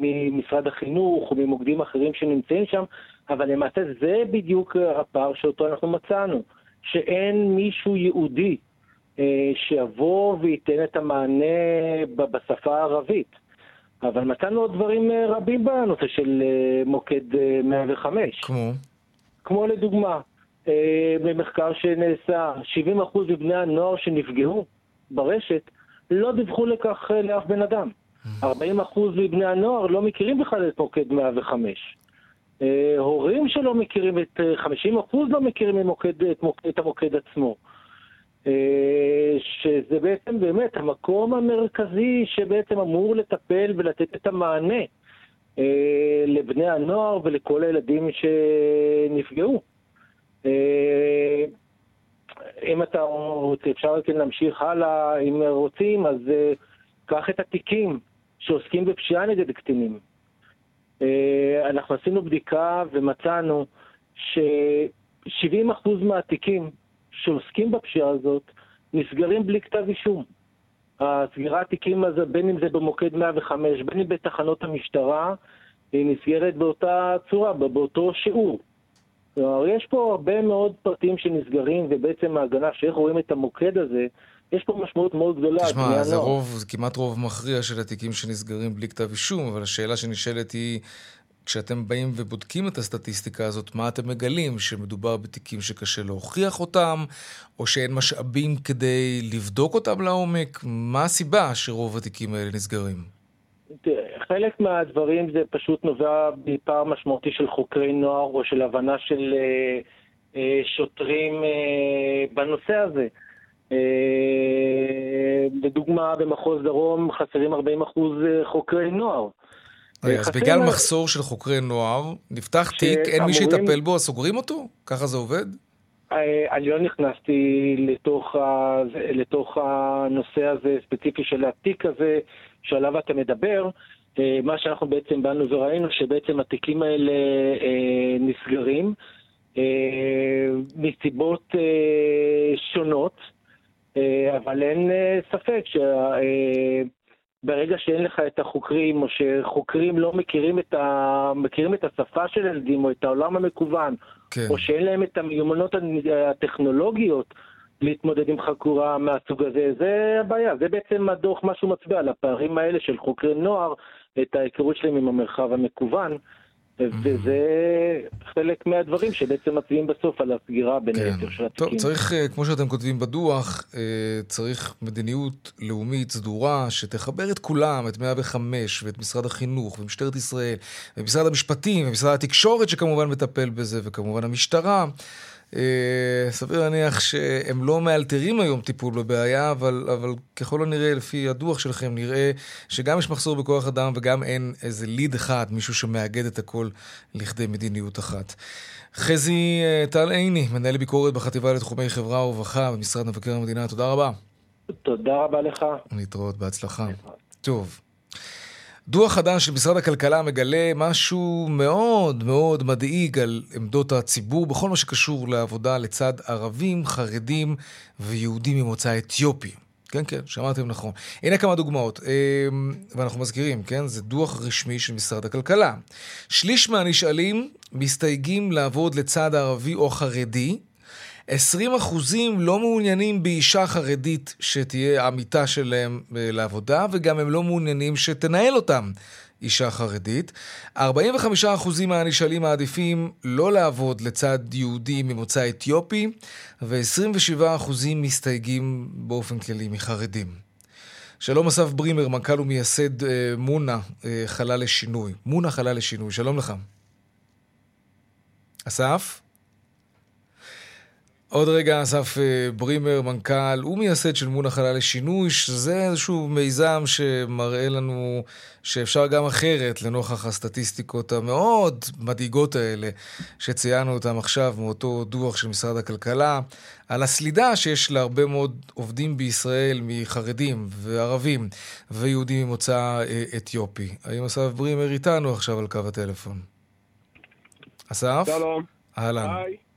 S12: ממשרד החינוך או ממוקדים אחרים שנמצאים שם, אבל למעשה זה בדיוק הפער שאותו אנחנו מצאנו, שאין מישהו ייעודי אה, שיבוא וייתן את המענה בשפה הערבית. אבל מצאנו עוד דברים אה, רבים בנושא של אה, מוקד אה, 105.
S1: כמו?
S12: כמו לדוגמה, אה, במחקר שנעשה, 70% מבני הנוער שנפגעו ברשת לא דיווחו לכך אה, לאף בן אדם. 40% מבני הנוער לא מכירים בכלל את מוקד 105. אה, הורים שלא מכירים את, אה, 50% לא מכירים את, מוקד, את, מוקד, את המוקד עצמו. אה, שזה בעצם באמת המקום המרכזי שבעצם אמור לטפל ולתת את המענה אה, לבני הנוער ולכל הילדים שנפגעו. אה, אם אתה רוצה, אפשר כן להמשיך הלאה, אם רוצים, אז קח את התיקים שעוסקים בפשיעה נגד קטינים. אנחנו עשינו בדיקה ומצאנו ש-70% מהתיקים שעוסקים בפשיעה הזאת נסגרים בלי כתב אישום. הסגירת תיקים הזה, בין אם זה במוקד 105, בין אם בתחנות המשטרה, היא נסגרת באותה צורה, באותו שיעור. כלומר, יש פה הרבה מאוד פרטים שנסגרים, ובעצם ההגנה, שאיך רואים את המוקד הזה, יש פה משמעות מאוד גדולה.
S1: תשמע, זה. רוב, זה כמעט רוב מכריע של התיקים שנסגרים בלי כתב אישום, אבל השאלה שנשאלת היא, כשאתם באים ובודקים את הסטטיסטיקה הזאת, מה אתם מגלים? שמדובר בתיקים שקשה להוכיח אותם, או שאין משאבים כדי לבדוק אותם לעומק? מה הסיבה שרוב התיקים האלה נסגרים?
S12: חלק מהדברים זה פשוט נובע מפער משמעותי של חוקרי נוער או של הבנה של אה, אה, שוטרים אה, בנושא הזה. לדוגמה, במחוז דרום חסרים 40 אחוז חוקרי נוער.
S1: רגע, אז בגלל מחסור של חוקרי נוער, נפתח תיק, אין מי שיטפל בו, אז סוגרים אותו? ככה זה עובד?
S12: אה, אני לא נכנסתי לתוך, ה... לתוך הנושא הזה ספציפי של התיק הזה שעליו אתה מדבר. אה, מה שאנחנו בעצם באנו וראינו שבעצם התיקים האלה אה, נסגרים מסיבות שונות, אבל אין ספק שברגע שאין לך את החוקרים או שחוקרים לא מכירים את, ה... מכירים את השפה של ילדים או את העולם המקוון
S1: כן.
S12: או שאין להם את המיומנות הטכנולוגיות להתמודד עם חקורה מהסוג הזה, זה הבעיה. זה בעצם הדוח, מה שהוא מצביע על הפערים האלה של חוקרי נוער, את ההיכרות שלהם עם המרחב המקוון, וזה חלק מהדברים שבעצם מצביעים בסוף על הסגירה בין היתר של
S1: טוב,
S12: התיקים.
S1: צריך, אה, כמו שאתם כותבים בדוח, אה, צריך מדיניות לאומית סדורה שתחבר את כולם, את 105 ואת משרד החינוך ומשטרת ישראל ומשרד המשפטים ומשרד התקשורת שכמובן מטפל בזה וכמובן המשטרה. אה, סביר להניח שהם לא מאלתרים היום טיפול בבעיה, אבל, אבל ככל הנראה, לפי הדוח שלכם, נראה שגם יש מחסור בכוח אדם וגם אין איזה ליד אחד, מישהו שמאגד את הכל לכדי מדיניות אחת. חזי אה, טל עיני, מנהל ביקורת בחטיבה לתחומי חברה ורווחה במשרד מבקר המדינה, תודה רבה.
S12: תודה רבה לך.
S1: להתראות, בהצלחה. טוב. דוח חדש של משרד הכלכלה מגלה משהו מאוד מאוד מדאיג על עמדות הציבור בכל מה שקשור לעבודה לצד ערבים, חרדים ויהודים ממוצא אתיופי. כן, כן, שמעתם נכון. הנה כמה דוגמאות, אמ, ואנחנו מזכירים, כן? זה דוח רשמי של משרד הכלכלה. שליש מהנשאלים מסתייגים לעבוד לצד ערבי או חרדי, 20 אחוזים לא מעוניינים באישה חרדית שתהיה עמיתה שלהם אה, לעבודה, וגם הם לא מעוניינים שתנהל אותם אישה חרדית. 45 אחוזים מהנשאלים מעדיפים לא לעבוד לצד יהודי ממוצא אתיופי, ו-27 אחוזים מסתייגים באופן כללי מחרדים. שלום אסף ברימר, מנכ"ל ומייסד אה, מונה אה, חלל לשינוי. מונה חלל לשינוי, שלום לך. אסף? עוד רגע, אסף אה, ברימר, מנכ"ל ומייסד של מונה חלל לשינוי, שזה איזשהו מיזם שמראה לנו שאפשר גם אחרת, לנוכח הסטטיסטיקות המאוד מדאיגות האלה, שציינו אותם עכשיו מאותו דוח של משרד הכלכלה, על הסלידה שיש להרבה מאוד עובדים בישראל מחרדים וערבים ויהודים ממוצא אה, אתיופי. האם אסף ברימר איתנו עכשיו על קו הטלפון? אסף?
S13: שלום.
S1: אהלן.
S13: היי.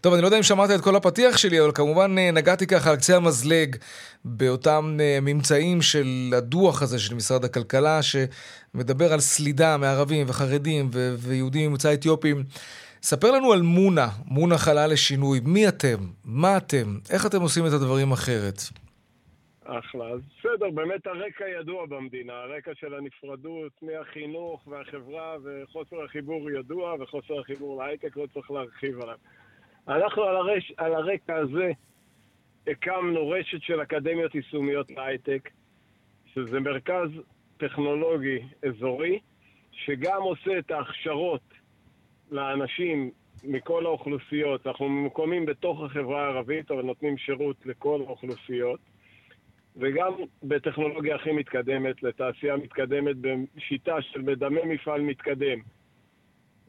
S1: טוב, אני לא יודע אם שמעת את כל הפתיח שלי, אבל כמובן אה, נגעתי ככה על קצה המזלג באותם אה, ממצאים של הדוח הזה של משרד הכלכלה, שמדבר על סלידה מערבים וחרדים ו- ויהודים ממוצא אתיופים. ספר לנו על מונה, מונה חלל לשינוי. מי אתם? מה אתם? איך אתם עושים את הדברים אחרת?
S13: אחלה. אז בסדר, באמת הרקע ידוע במדינה, הרקע של הנפרדות מהחינוך והחברה וחוסר החיבור ידוע, וחוסר החיבור להייטק לא צריך להרחיב עליו. אנחנו על, הרש, על הרקע הזה הקמנו רשת של אקדמיות יישומיות להייטק, שזה מרכז טכנולוגי אזורי, שגם עושה את ההכשרות לאנשים מכל האוכלוסיות. אנחנו ממוקמים בתוך החברה הערבית, אבל נותנים שירות לכל האוכלוסיות. וגם בטכנולוגיה הכי מתקדמת, לתעשייה מתקדמת, בשיטה של מדמה מפעל מתקדם.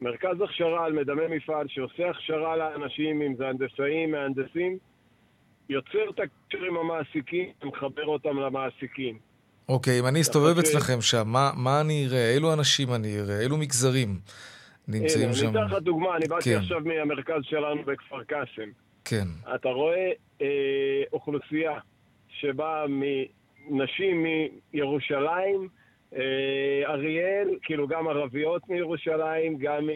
S13: מרכז הכשרה על מדמה מפעל שעושה הכשרה לאנשים, אם זה הנדסאים, מהנדסים, יוצר את הקשר עם המעסיקים ומחבר אותם למעסיקים.
S1: אוקיי, אם אני אסתובב אצלכם שם, מה, מה אני אראה? אילו אנשים אני אראה? אילו מגזרים נמצאים שם?
S13: אני אתן לך דוגמה, אני באתי
S1: כן.
S13: עכשיו מהמרכז שלנו בכפר קאסם.
S1: כן.
S13: אתה רואה אה, אוכלוסייה שבאה מנשים מירושלים, אריאל, כאילו גם ערביות מירושלים, גם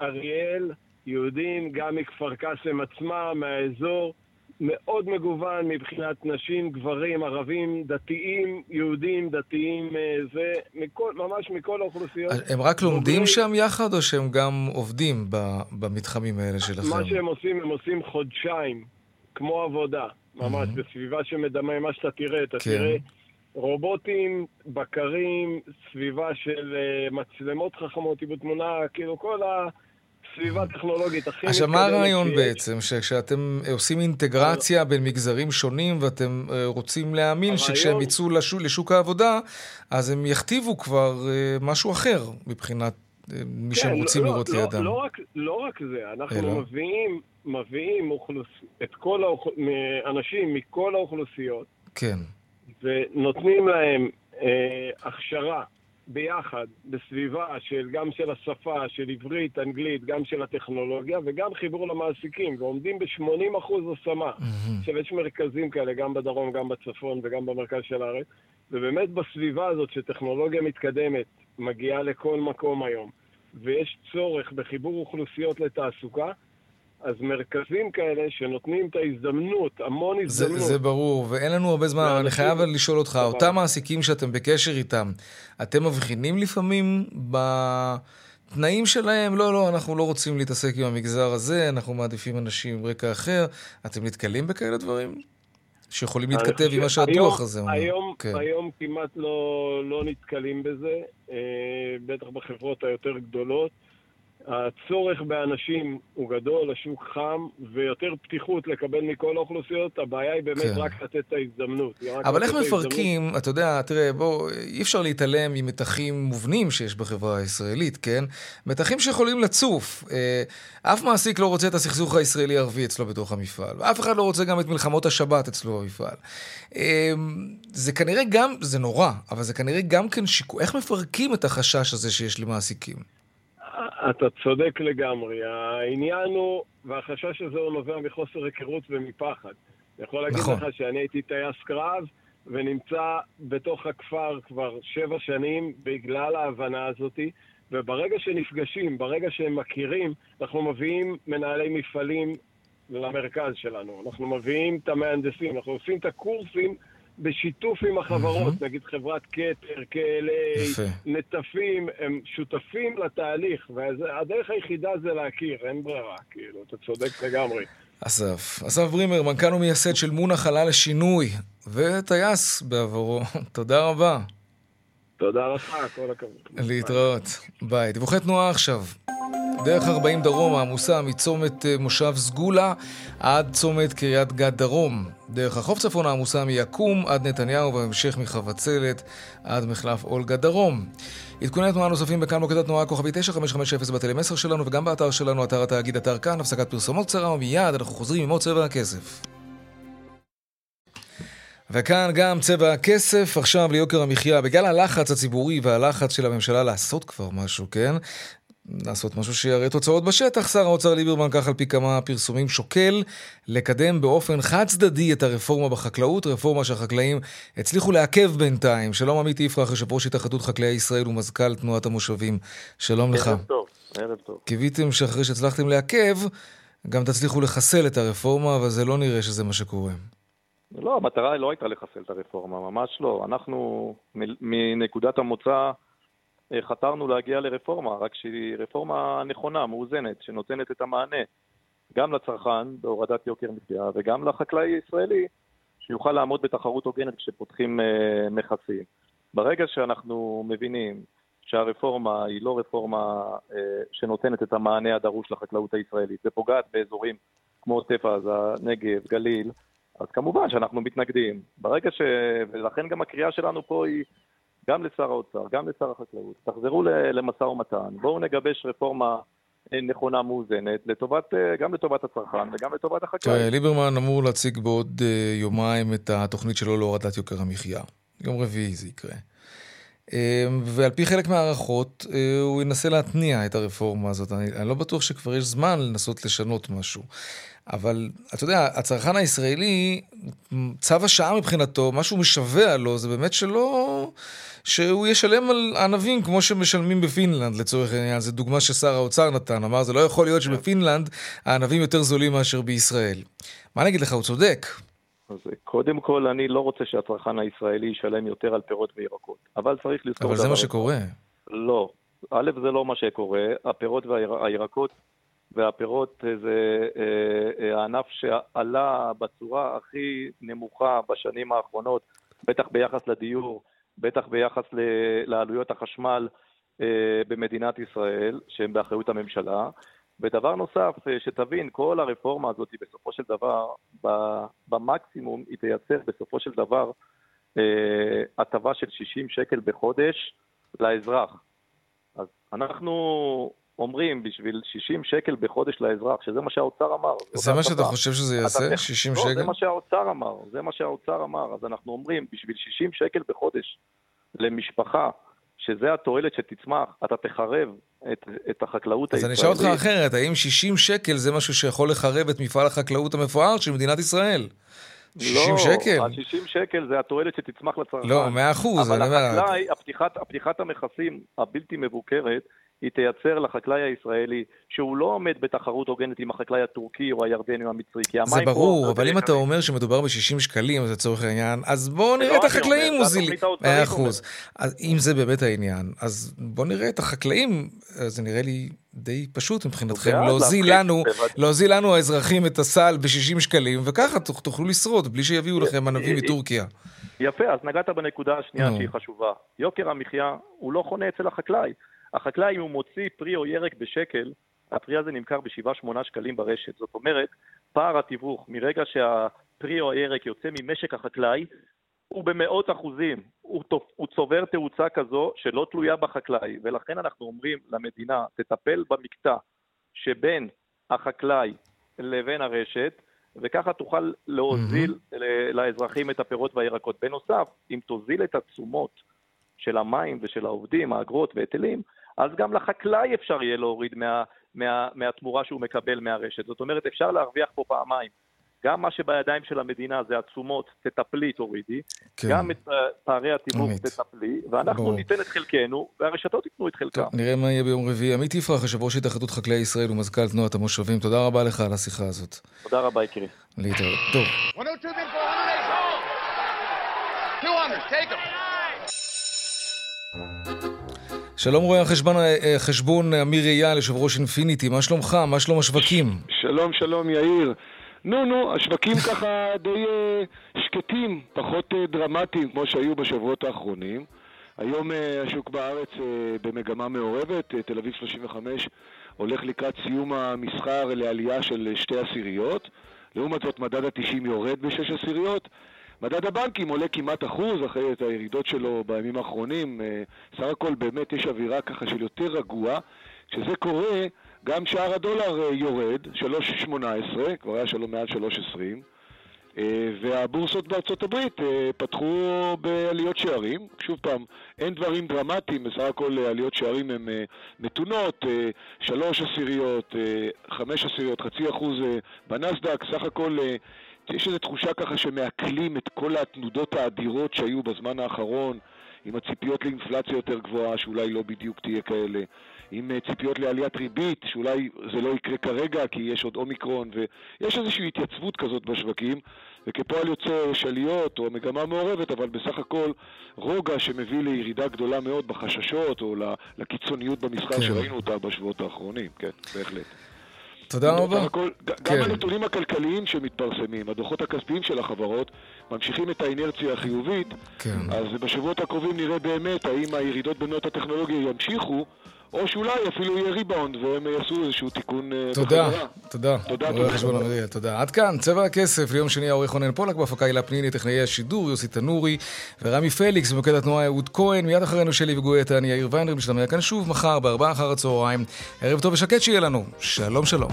S13: מאריאל, יהודים, גם מכפר קאסם עצמה, מהאזור. מאוד מגוון מבחינת נשים, גברים, ערבים, דתיים, יהודים, דתיים, אה, זה, מכל, ממש מכל האוכלוסיות.
S1: הם רק לומדים שם יחד, או שהם גם עובדים במתחמים האלה שלכם?
S13: מה שהם עושים, הם עושים חודשיים, כמו עבודה, ממש, בסביבה שמדמה מה שאתה תראה, אתה
S1: כן.
S13: תראה רובוטים, בקרים, סביבה של אה, מצלמות חכמות, עיבוד תמונה, כאילו כל הסביבה הטכנולוגית הכי
S1: עכשיו, מה הרעיון. בעצם? שכשאתם אה, עושים אינטגרציה בין מגזרים שונים ואתם אה, רוצים להאמין
S13: הרעיון-
S1: שכשהם יצאו לשוק, לשוק העבודה, אז הם יכתיבו כבר משהו אחר מבחינת מי שהם
S13: כן,
S1: רוצים
S13: לא,
S1: לראות
S13: לא,
S1: לידם.
S13: לא רק, לא רק זה, אנחנו
S1: אלא?
S13: מביאים, מביאים אוכלוס... את כל האוכ... אנשים מכל האוכלוסיות
S1: כן.
S13: ונותנים להם אה, הכשרה ביחד, בסביבה של, גם של השפה, של עברית, אנגלית, גם של הטכנולוגיה, וגם חיבור למעסיקים, ועומדים ב-80% השמה. עכשיו, יש מרכזים כאלה, גם בדרום, גם בצפון וגם במרכז של הארץ, ובאמת בסביבה הזאת שטכנולוגיה מתקדמת מגיעה לכל מקום היום, ויש צורך בחיבור אוכלוסיות לתעסוקה, אז מרכזים כאלה שנותנים את ההזדמנות, המון
S1: זה,
S13: הזדמנות.
S1: זה ברור, ואין לנו הרבה זמן, אבל אני חייב לשאול אותך, אותם מעסיקים שאתם בקשר איתם, אתם מבחינים לפעמים בתנאים שלהם? לא, לא, אנחנו לא רוצים להתעסק עם המגזר הזה, אנחנו מעדיפים אנשים עם רקע אחר. אתם נתקלים בכאלה דברים? שיכולים להתכתב עם מה שהדוח הזה אומר.
S13: היום,
S1: כן.
S13: היום כמעט לא, לא נתקלים בזה, אה, בטח בחברות היותר גדולות. הצורך באנשים הוא גדול, השוק חם, ויותר פתיחות לקבל מכל האוכלוסיות. הבעיה היא באמת
S1: כן.
S13: רק לתת את ההזדמנות.
S1: אבל איך
S13: את ההזדמנות.
S1: מפרקים, אתה יודע, תראה, בוא, אי אפשר להתעלם ממתחים מובנים שיש בחברה הישראלית, כן? מתחים שיכולים לצוף. אה, אף מעסיק לא רוצה את הסכסוך הישראלי-ערבי אצלו בתוך המפעל, ואף אחד לא רוצה גם את מלחמות השבת אצלו במפעל. אה, זה כנראה גם, זה נורא, אבל זה כנראה גם כן שיקול. איך מפרקים את החשש הזה שיש למעסיקים?
S13: אתה צודק לגמרי. העניין הוא, והחשש הזה הוא נובע מחוסר היכרות ומפחד. אני יכול להגיד
S1: נכון.
S13: לך שאני הייתי טייס קרב, ונמצא בתוך הכפר כבר שבע שנים בגלל ההבנה הזאתי, וברגע שנפגשים, ברגע שהם מכירים, אנחנו מביאים מנהלי מפעלים למרכז שלנו. אנחנו מביאים את המהנדסים, אנחנו עושים את הקורסים בשיתוף עם החברות, נגיד חברת כתר, KLA,
S1: יפה.
S13: נטפים, הם שותפים לתהליך, והדרך היחידה זה להכיר, אין ברירה, כאילו, אתה צודק לגמרי.
S1: אסף. אסף ברימר, מנכ"ל ומייסד של מונה חלל לשינוי, וטייס בעברו. תודה רבה.
S13: תודה לך, כל הכבוד.
S1: להתראות. ביי. דיווחי תנועה עכשיו. דרך 40 דרומה עמוסה מצומת אה, מושב סגולה עד צומת קריית גת דרום. דרך החוף צפונה עמוסה מיקום עד נתניהו ובהמשך מחבצלת עד מחלף אולגה דרום. עדכוני תנועה נוספים בכאן מוקד התנועה כוכבי 9550 בטלמסר שלנו וגם באתר שלנו, אתר התאגיד, אתר כאן, הפסקת פרסומות קצרה ומיד אנחנו חוזרים עם עוד צבע הכסף. וכאן גם צבע הכסף, עכשיו ליוקר המחיה. בגלל הלחץ הציבורי והלחץ של הממשלה לעשות כבר משהו, כן? לעשות משהו שיראה תוצאות בשטח, שר האוצר ליברמן, כך על פי כמה פרסומים, שוקל לקדם באופן חד צדדי את הרפורמה בחקלאות, רפורמה שהחקלאים הצליחו לעכב בינתיים. שלום עמית יפרח, יושב ראש התאחדות חקלאי ישראל ומזכ"ל תנועת המושבים. שלום לך.
S14: ערב טוב, ערב טוב.
S1: קיוויתם שאחרי שהצלחתם לעכב, גם תצליחו לחסל את הרפורמה, אבל זה לא נראה שזה מה שקורה.
S14: לא, המטרה לא הייתה לחסל את הרפורמה, ממש לא. אנחנו מנקודת המוצא חתרנו להגיע לרפורמה, רק שהיא רפורמה נכונה, מאוזנת, שנותנת את המענה גם לצרכן בהורדת יוקר מחיה וגם לחקלאי הישראלי שיוכל לעמוד בתחרות הוגנת כשפותחים אה, מכסים. ברגע שאנחנו מבינים שהרפורמה היא לא רפורמה אה, שנותנת את המענה הדרוש לחקלאות הישראלית ופוגעת באזורים כמו עוטף עזה, נגב, גליל, אז כמובן שאנחנו מתנגדים. ברגע ש... ולכן גם הקריאה שלנו פה היא גם לשר האוצר, גם לשר החקלאות, תחזרו למשא ומתן, בואו נגבש רפורמה אה, נכונה, מאוזנת, לטובת, אה, גם לטובת הצרכן וגם לטובת.
S1: תראה, ליברמן אמור להציג בעוד אה, יומיים את התוכנית שלו להורדת יוקר המחיה. יום רביעי זה יקרה. ועל פי חלק מהערכות, הוא ינסה להתניע את הרפורמה הזאת. אני, אני לא בטוח שכבר יש זמן לנסות לשנות משהו. אבל אתה יודע, הצרכן הישראלי, צו השעה מבחינתו, מה שהוא משווע לו, זה באמת שלא... שהוא ישלם על ענבים כמו שמשלמים בפינלנד, לצורך העניין. זו דוגמה ששר האוצר נתן, אמר, זה לא יכול להיות שבפינלנד הענבים יותר זולים מאשר בישראל. מה אני אגיד לך, הוא צודק.
S14: אז קודם כל, אני לא רוצה שהצרכן הישראלי ישלם יותר על פירות וירקות, אבל צריך לזכור...
S1: אבל זה מה שקורה.
S14: לא. א', זה לא מה שקורה. הפירות והירקות והפירות זה אה, אה, הענף שעלה בצורה הכי נמוכה בשנים האחרונות, בטח ביחס לדיור, בטח ביחס לעלויות החשמל אה, במדינת ישראל, שהן באחריות הממשלה. ודבר נוסף, שתבין, כל הרפורמה הזאת בסופו של דבר, במקסימום היא תייצר בסופו של דבר הטבה של 60 שקל בחודש לאזרח. אז אנחנו אומרים בשביל 60 שקל בחודש לאזרח, שזה מה שהאוצר אמר.
S1: זה מה שאתה חושב שזה יעשה? 60
S14: לא,
S1: שקל?
S14: זה מה שהאוצר אמר, זה מה שהאוצר אמר. אז אנחנו אומרים, בשביל 60 שקל בחודש למשפחה, שזה התועלת שתצמח, אתה תחרב את, את החקלאות
S1: הישראלית. אז אני אשאל אותך אחרת, האם 60 שקל זה משהו שיכול לחרב את מפעל החקלאות המפואר של מדינת ישראל? 60
S14: לא,
S1: שקל?
S14: ה-60 שקל זה התועלת שתצמח לצרכן.
S1: לא, 100 אחוז.
S14: אבל החקלאי, הפתיחת, הפתיחת המכסים הבלתי מבוקרת, היא תייצר לחקלאי הישראלי, שהוא לא עומד בתחרות הוגנת עם החקלאי הטורקי או הירדני או המצרי, כי המים
S1: זה ברור, אבל אם אתה אומר שמדובר ב-60 שקלים, אז לצורך העניין, אז בואו נראה את החקלאים מוזילים. מאה אחוז. אם זה באמת העניין, אז בואו נראה את החקלאים, זה נראה לי די פשוט מבחינתכם, להוזיל לנו, להוזיל לנו האזרחים את הסל ב-60 שקלים, וככה תוכלו לשרוד, בלי שיביאו לכם ענבים מטורקיה.
S14: יפה, אז נגעת בנקודה השנייה שהיא חשובה. יוקר המחיה הוא לא חונה אצל החקלאי. החקלאי, אם הוא מוציא פרי או ירק בשקל, הפרי הזה נמכר ב-7-8 שקלים ברשת. זאת אומרת, פער התיווך מרגע שהפרי או הירק יוצא ממשק החקלאי, הוא במאות אחוזים, הוא, הוא צובר תאוצה כזו שלא תלויה בחקלאי, ולכן אנחנו אומרים למדינה, תטפל במקטע שבין החקלאי לבין הרשת, וככה תוכל להוזיל mm-hmm. לאזרחים את הפירות והירקות. בנוסף, אם תוזיל את התשומות של המים ושל העובדים, האגרות והיטלים, אז גם לחקלאי אפשר יהיה להוריד מה, מה, מהתמורה שהוא מקבל מהרשת. זאת אומרת, אפשר להרוויח פה פעמיים. גם מה שבידיים של המדינה זה התשומות, תטפלי, תורידי, כן. גם את פערי התיווך תטפלי, ואנחנו בוא. ניתן את חלקנו, והרשתות ייתנו את חלקם.
S1: טוב, נראה מה יהיה ביום רביעי. עמית יפרח, יושב ראש התאחדות חקלאי ישראל ומזכ"ל תנועת המושבים, תודה רבה לך על השיחה הזאת.
S14: תודה רבה, יקירי.
S1: להתראות. טוב. 200, take them. שלום רואה החשבון, החשבון אמיר אייל, יושב ראש אינפיניטי, מה שלומך? מה שלום השווקים?
S15: שלום, שלום יאיר. נו, נו, השווקים ככה די uh, שקטים, פחות uh, דרמטיים כמו שהיו בשבועות האחרונים. היום uh, השוק בארץ במגמה מעורבת, תל אביב 35 הולך לקראת סיום המסחר לעלייה של שתי עשיריות. לעומת זאת מדד ה-90 יורד בשש עשיריות. מדד הבנקים עולה כמעט אחוז אחרי את הירידות שלו בימים האחרונים. אה, סך הכל באמת יש אווירה ככה של יותר רגוע. כשזה קורה, גם שער הדולר אה, יורד, 3.18, כבר היה שלו מעל 3.20, אה, והבורסות בארצות הברית פתחו בעליות שערים. שוב פעם, אין דברים דרמטיים, בסך הכל עליות שערים הן מתונות, שלוש עשיריות, חמש עשיריות, חצי אחוז בנסדק, סך הכל יש איזו תחושה ככה שמעכלים את כל התנודות האדירות שהיו בזמן האחרון, עם הציפיות לאינפלציה יותר גבוהה, שאולי לא בדיוק תהיה כאלה, עם אה, ציפיות לעליית ריבית, שאולי זה לא יקרה כרגע כי יש עוד אומיקרון, ויש איזושהי התייצבות כזאת בשווקים, וכפועל יוצא יש עליות או מגמה מעורבת, אבל בסך הכל רוגע שמביא לירידה גדולה מאוד בחששות או לקיצוניות במסחר כן. שראינו אותה בשבועות האחרונים, כן, בהחלט.
S1: תודה רבה.
S15: הכל, כן. גם הנתונים הכלכליים שמתפרסמים, הדוחות הכספיים של החברות, ממשיכים את האינרציה החיובית, כן. אז בשבועות הקרובים נראה באמת האם הירידות במאות הטכנולוגיה ימשיכו, או שאולי אפילו יהיה ריבאונד והם יעשו איזשהו תיקון
S1: אה, תודה, בחזרה. תודה. תודה, תודה. חשבון המדיע, תודה. עד כאן, צבע הכסף, ליום שני העורך רונן פולק, בהפקה הילה פניני, טכנאי השידור, יוסי תנורי ורמי פליקס, במוקד התנועה אהוד כהן, מיד אחרינו שלי וגואטה, אני יאיר ויינר, משתמע כאן שוב מחר בארבעה אחר הצהריים. ערב טוב ושקט שיהיה לנו. שלום שלום.